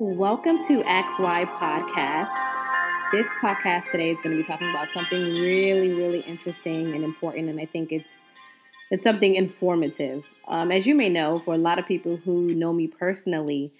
Welcome to XY Podcast. This podcast today is going to be talking about something really, really interesting and important, and I think it's it's something informative. Um, as you may know, for a lot of people who know me personally,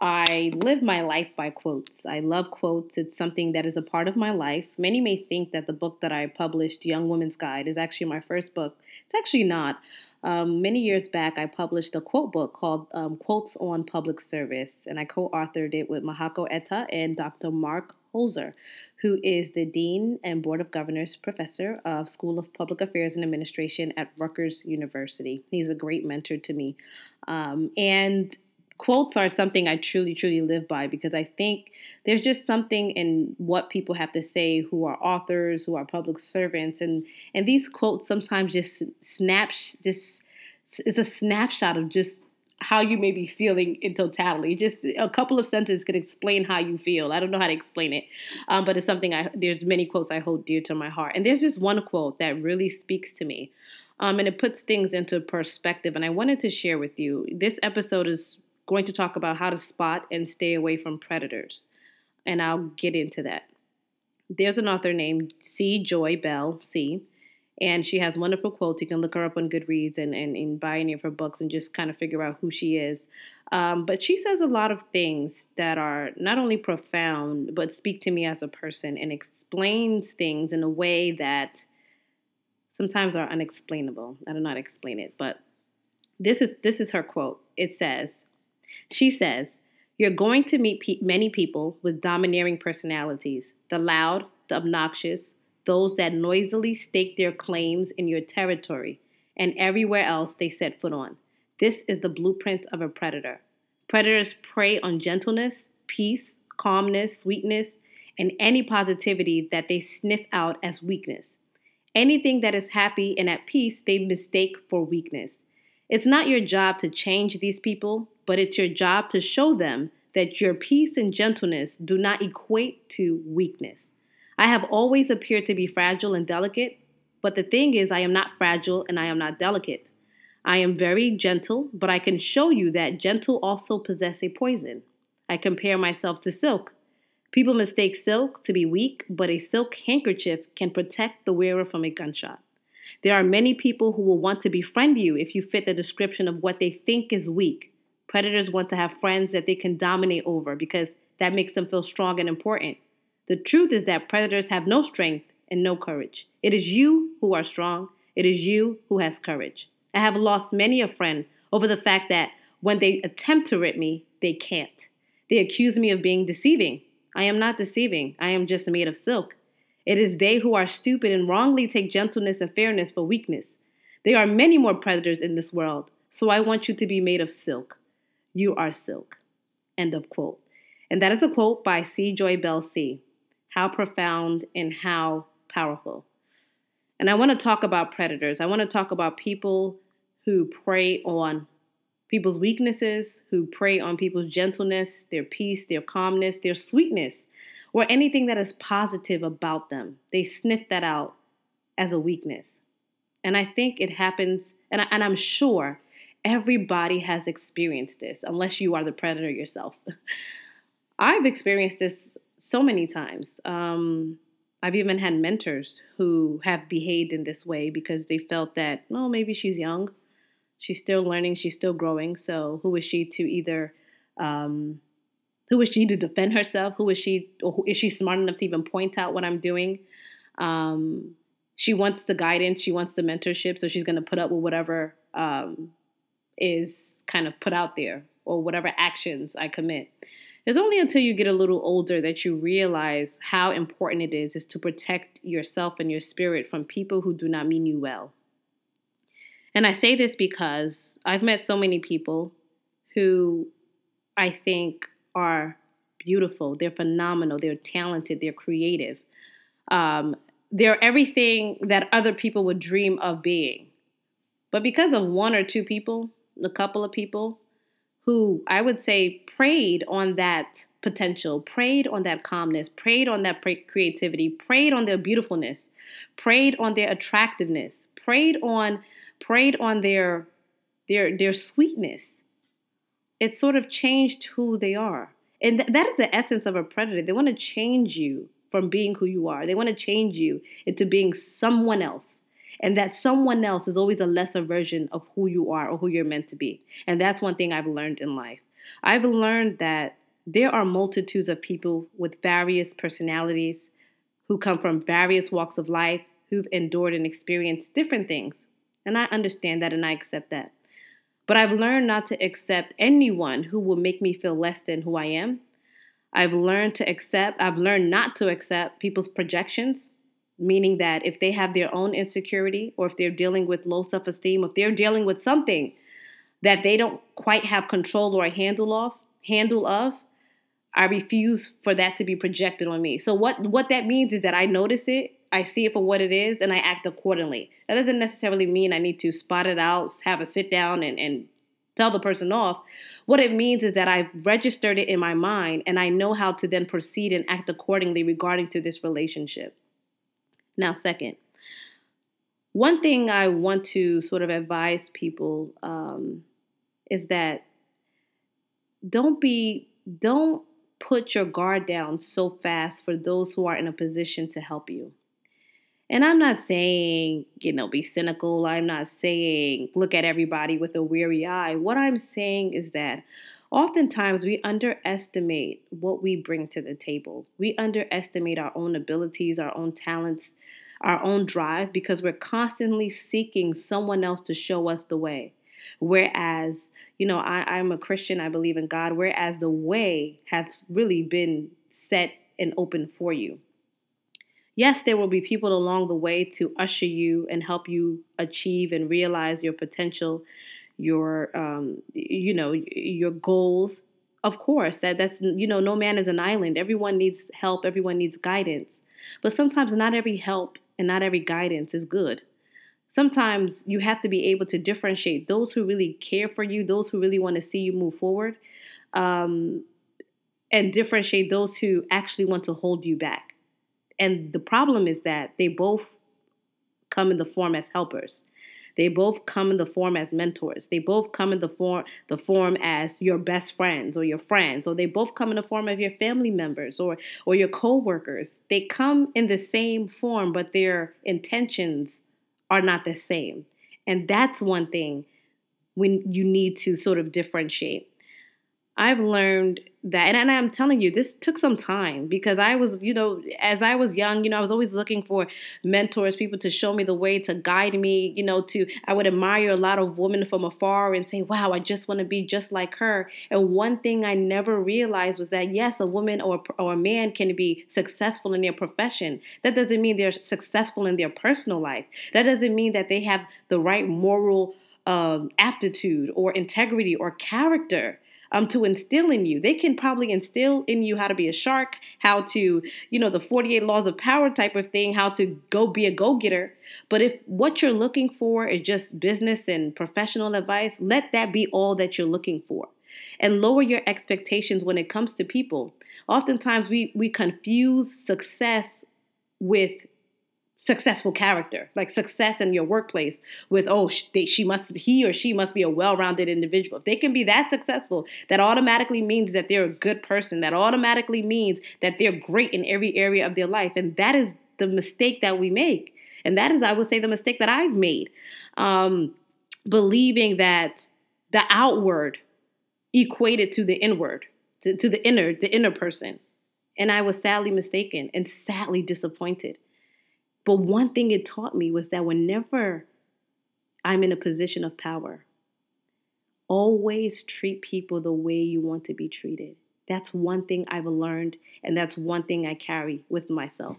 I live my life by quotes. I love quotes. It's something that is a part of my life. Many may think that the book that I published, Young Woman's Guide, is actually my first book. It's actually not. Um, many years back, I published a quote book called um, Quotes on Public Service, and I co authored it with Mahako Etta and Dr. Marc Holzer, who is the Dean and Board of Governors Professor of School of Public Affairs and Administration at Rutgers University. He's a great mentor to me. Um, and quotes are something I truly, truly live by because I think there's just something in what people have to say who are authors, who are public servants, and and these quotes sometimes just snaps, just it's a snapshot of just how you may be feeling in totality. Just a couple of sentences could explain how you feel. I don't know how to explain it, um, but it's something I there's many quotes I hold dear to my heart, and there's just one quote that really speaks to me. Um, and it puts things into perspective. And I wanted to share with you. This episode is going to talk about how to spot and stay away from predators. And I'll get into that. There's an author named C. JoyBell, C. And she has wonderful quotes. You can look her up on Goodreads and, and, and buy any of her books and just kind of figure out who she is. Um, but she says a lot of things that are not only profound, but speak to me as a person and explains things in a way that sometimes are unexplainable. I do not explain it, but this is this is her quote. It says, she says, You're going to meet pe- many people with domineering personalities the loud, the obnoxious, those that noisily stake their claims in your territory and everywhere else they set foot on. This is the blueprint of a predator. Predators prey on gentleness, peace, calmness, sweetness, and any positivity that they sniff out as weakness. Anything that is happy and at peace, they mistake for weakness. It's not your job to change these people, but it's your job to show them that your peace and gentleness do not equate to weakness. I have always appeared to be fragile and delicate, but the thing is, I am not fragile and I am not delicate. I am very gentle, but I can show you that gentle also possess a poison. I compare myself to silk. People mistake silk to be weak, but a silk handkerchief can protect the wearer from a gunshot. There are many people who will want to befriend you if you fit the description of what they think is weak. Predators want to have friends that they can dominate over because that makes them feel strong and important. The truth is that predators have no strength and no courage. It is you who are strong. It is you who has courage. I have lost many a friend over the fact that when they attempt to rip me, they can't. They accuse me of being deceiving. I am not deceiving. I am just made of silk. It is they who are stupid and wrongly take gentleness and fairness for weakness. There are many more predators in this world, so I want you to be made of silk. You are silk. End of quote. And that is a quote by C. JoyBell C. How profound and how powerful. And I want to talk about predators. I want to talk about people who prey on people's weaknesses, who prey on people's gentleness, their peace, their calmness, their sweetness, or anything that is positive about them. They sniff that out as a weakness. And I think it happens, and, I, and I'm sure Everybody has experienced this, unless you are the predator yourself. I've experienced this so many times. Um, I've even had mentors who have behaved in this way because they felt that, well, maybe she's young, she's still learning, she's still growing. So who is she to either, um, who is she to defend herself? Who is she, or is she smart enough to even point out what I'm doing? Um, she wants the guidance, she wants the mentorship, so she's going to put up with whatever um, is kind of put out there or whatever actions I commit. It's only until you get a little older that you realize how important it is is to protect yourself and your spirit from people who do not mean you well. And I say this because I've met so many people who I think are beautiful, they're phenomenal, they're talented, they're creative. Um, they're everything that other people would dream of being. But because of one or two people, a couple of people who I would say preyed on that potential, preyed on that calmness, preyed on that creativity, preyed on their beautifulness, preyed on their attractiveness, preyed on preyed on their their their sweetness. It sort of changed who they are. And th- that is the essence of a predator. They want to change you from being who you are. They want to change you into being someone else. And that someone else is always a lesser version of who you are or who you're meant to be. And that's one thing I've learned in life. I've learned that there are multitudes of people with various personalities who come from various walks of life, who've endured and experienced different things. And I understand that and I accept that. But I've learned not to accept anyone who will make me feel less than who I am. I've learned to accept, I've learned not to accept people's projections, meaning that if they have their own insecurity or if they're dealing with low self esteem, if they're dealing with something that they don't quite have control or a handle of, handle of, I refuse for that to be projected on me. So what what that means is that I notice it, I see it for what it is, and I act accordingly. That doesn't necessarily mean I need to spot it out, have a sit down, and, and tell the person off. What it means is that I've registered it in my mind and I know how to then proceed and act accordingly regarding to this relationship. Now, second, one thing I want to sort of advise people um, is that don't be, don't put your guard down so fast for those who are in a position to help you. And I'm not saying, you know, be cynical. I'm not saying look at everybody with a weary eye. What I'm saying is that oftentimes we underestimate what we bring to the table. We underestimate our own abilities, our own talents, our own drive because we're constantly seeking someone else to show us the way. Whereas, you know, I, I'm a Christian, I believe in God, whereas the way has really been set and open for you. Yes, there will be people along the way to usher you and help you achieve and realize your potential, your um, you know, your goals. Of course, that that's you know, no man is an island. Everyone needs help, everyone needs guidance. But sometimes not every help and not every guidance is good. Sometimes you have to be able to differentiate those who really care for you, those who really want to see you move forward, um, and differentiate those who actually want to hold you back. And the problem is that they both come in the form as helpers. They both come in the form as mentors. They both come in the form the form as your best friends or your friends, or they both come in the form of your family members or or your co-workers. They come in the same form, but their intentions are not the same. And that's one thing when you need to sort of differentiate. I've learned that, and, and I'm telling you, this took some time because I was, you know, as I was young, you know, I was always looking for mentors, people to show me the way, to guide me, you know, to, I would admire a lot of women from afar and say, wow, I just want to be just like her. And one thing I never realized was that, yes, a woman or, or a man can be successful in their profession. That doesn't mean they're successful in their personal life. That doesn't mean that they have the right moral um, aptitude or integrity or character um, to instill in you. They can probably instill in you how to be a shark, how to, you know, the 48 laws of power type of thing, how to go be a go getter. But if what you're looking for is just business and professional advice, let that be all that you're looking for. And lower your expectations when it comes to people. Oftentimes, we, we confuse success with successful character, like success in your workplace with, oh, they, she must, he or she must be a well rounded individual. If they can be that successful, that automatically means that they're a good person. That automatically means that they're great in every area of their life. And that is the mistake that we make. And that is, I would say, the mistake that I've made. Um, believing that the outward equated to the inward, to, to the inner, the inner person. And I was sadly mistaken and sadly disappointed. But one thing it taught me was that whenever I'm in a position of power, always treat people the way you want to be treated. That's one thing I've learned, and that's one thing I carry with myself.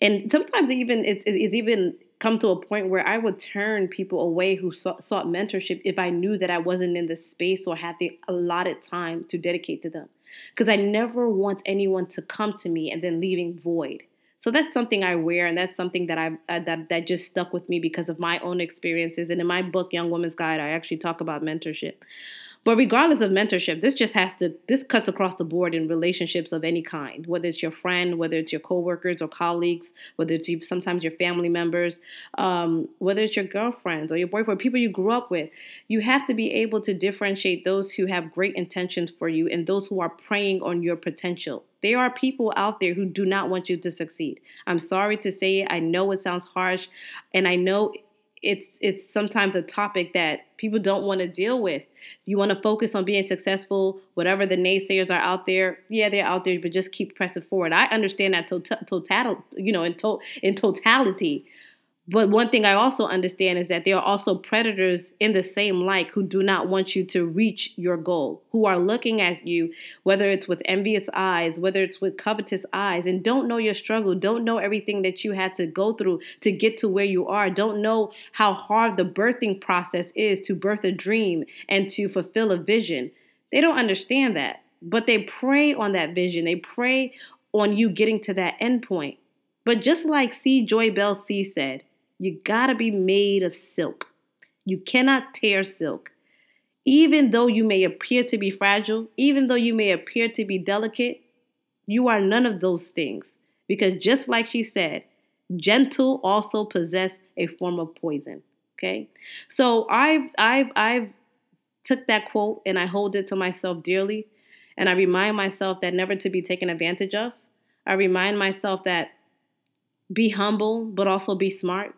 And sometimes even it's, it's even come to a point where I would turn people away who sought, sought mentorship if I knew that I wasn't in the space or had the allotted time to dedicate to them. Because I never want anyone to come to me and then leaving void. So that's something I wear, and that's something that I uh, that that just stuck with me because of my own experiences. And in my book, Young Woman's Guide, I actually talk about mentorship. But regardless of mentorship, this just has to this cuts across the board in relationships of any kind, whether it's your friend, whether it's your coworkers or colleagues, whether it's sometimes your family members, um, whether it's your girlfriends or your boyfriend, people you grew up with. You have to be able to differentiate those who have great intentions for you and those who are preying on your potential. There are people out there who do not want you to succeed. I'm sorry to say it. I know it sounds harsh, and I know it's it's sometimes a topic that people don't want to deal with. You want to focus on being successful, whatever the naysayers are out there. Yeah, they're out there, but just keep pressing forward. I understand that total, total you know, in to, in totality. But one thing I also understand is that there are also predators in the same like who do not want you to reach your goal, who are looking at you, whether it's with envious eyes, whether it's with covetous eyes, and don't know your struggle, don't know everything that you had to go through to get to where you are, don't know how hard the birthing process is to birth a dream and to fulfill a vision. They don't understand that, but they prey on that vision, they prey on you getting to that end point. But just like C. JoyBell C said, you gotta be made of silk. You cannot tear silk. Even though you may appear to be fragile, even though you may appear to be delicate, you are none of those things. Because just like she said, gentle also possess a form of poison. Okay? So I've I've I've took that quote and I hold it to myself dearly. And I remind myself that never to be taken advantage of. I remind myself that be humble, but also be smart.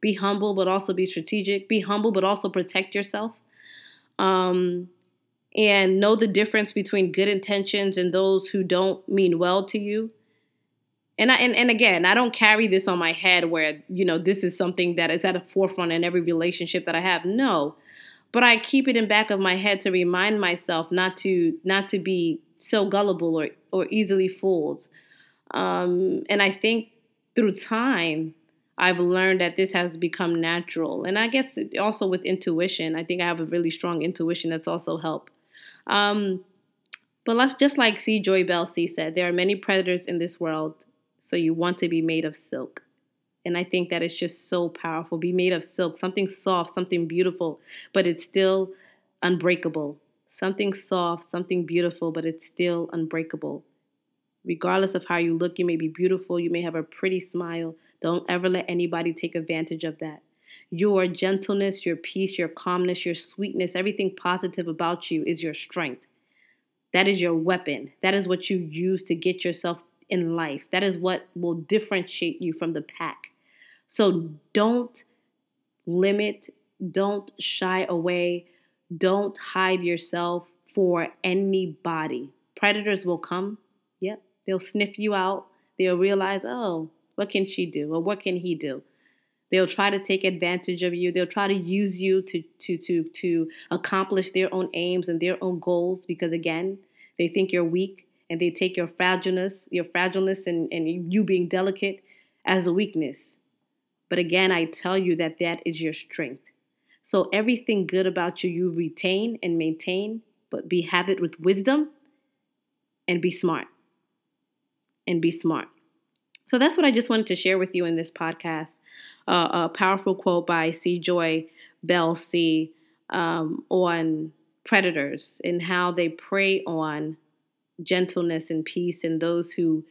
Be humble, but also be strategic. Be humble, but also protect yourself. Um, and know the difference between good intentions and those who don't mean well to you. And I and, and again, I don't carry this on my head where, you know, this is something that is at a forefront in every relationship that I have. No. But I keep it in back of my head to remind myself not to not to be so gullible or, or easily fooled. Um, and I think through time, I've learned that this has become natural. And I guess also with intuition, I think I have a really strong intuition that's also helped. Um, but let's just like C. JoyBell C said, there are many predators in this world, so you want to be made of silk. And I think that it's just so powerful. Be made of silk, something soft, something beautiful, but it's still unbreakable. Something soft, something beautiful, but it's still unbreakable. Regardless of how you look, you may be beautiful, you may have a pretty smile, don't ever let anybody take advantage of that. Your gentleness, your peace, your calmness, your sweetness, everything positive about you is your strength. That is your weapon. That is what you use to get yourself in life. That is what will differentiate you from the pack. So don't limit, don't shy away, don't hide yourself for anybody. Predators will come. Yep. They'll sniff you out. They'll realize, oh, what can she do? Or what can he do? They'll try to take advantage of you. They'll try to use you to to to to accomplish their own aims and their own goals because again, they think you're weak and they take your fragileness, your fragileness and, and you being delicate as a weakness. But again, I tell you that that is your strength. So everything good about you, you retain and maintain, but be have it with wisdom and be smart. And be smart. So that's what I just wanted to share with you in this podcast. Uh, a powerful quote by C. Joy Bell C. Um, on predators and how they prey on gentleness and peace and those who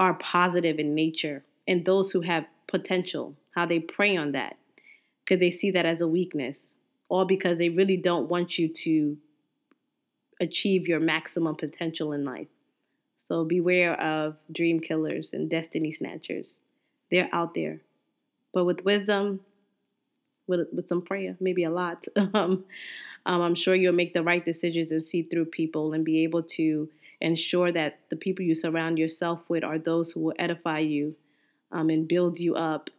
are positive in nature and those who have potential, how they prey on that because they see that as a weakness, all because they really don't want you to achieve your maximum potential in life. So beware of dream killers and destiny snatchers. They're out there. But with wisdom, with, with some prayer, maybe a lot, um, um, I'm sure you'll make the right decisions and see through people and be able to ensure that the people you surround yourself with are those who will edify you um, and build you up.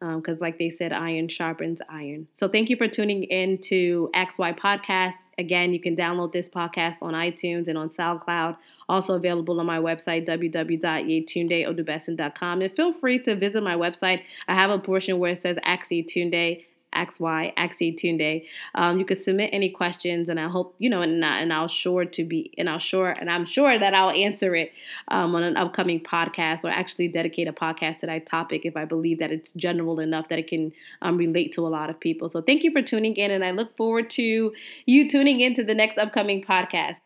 Because, um, like they said, iron sharpens iron. So, thank you for tuning in to XY Podcast. Again, you can download this podcast on iTunes and on SoundCloud. Also available on my website, www.yetundeodubesson.com. And feel free to visit my website. I have a portion where it says Ask Yetunde XY Ask Yetunde. Um, you could submit any questions, and I hope you know, and, and I'll sure to be, and I'll sure, and I'm sure that I'll answer it um, on an upcoming podcast, or actually dedicate a podcast to that topic if I believe that it's general enough that it can um, relate to a lot of people. So thank you for tuning in, and I look forward to you tuning into the next upcoming podcast.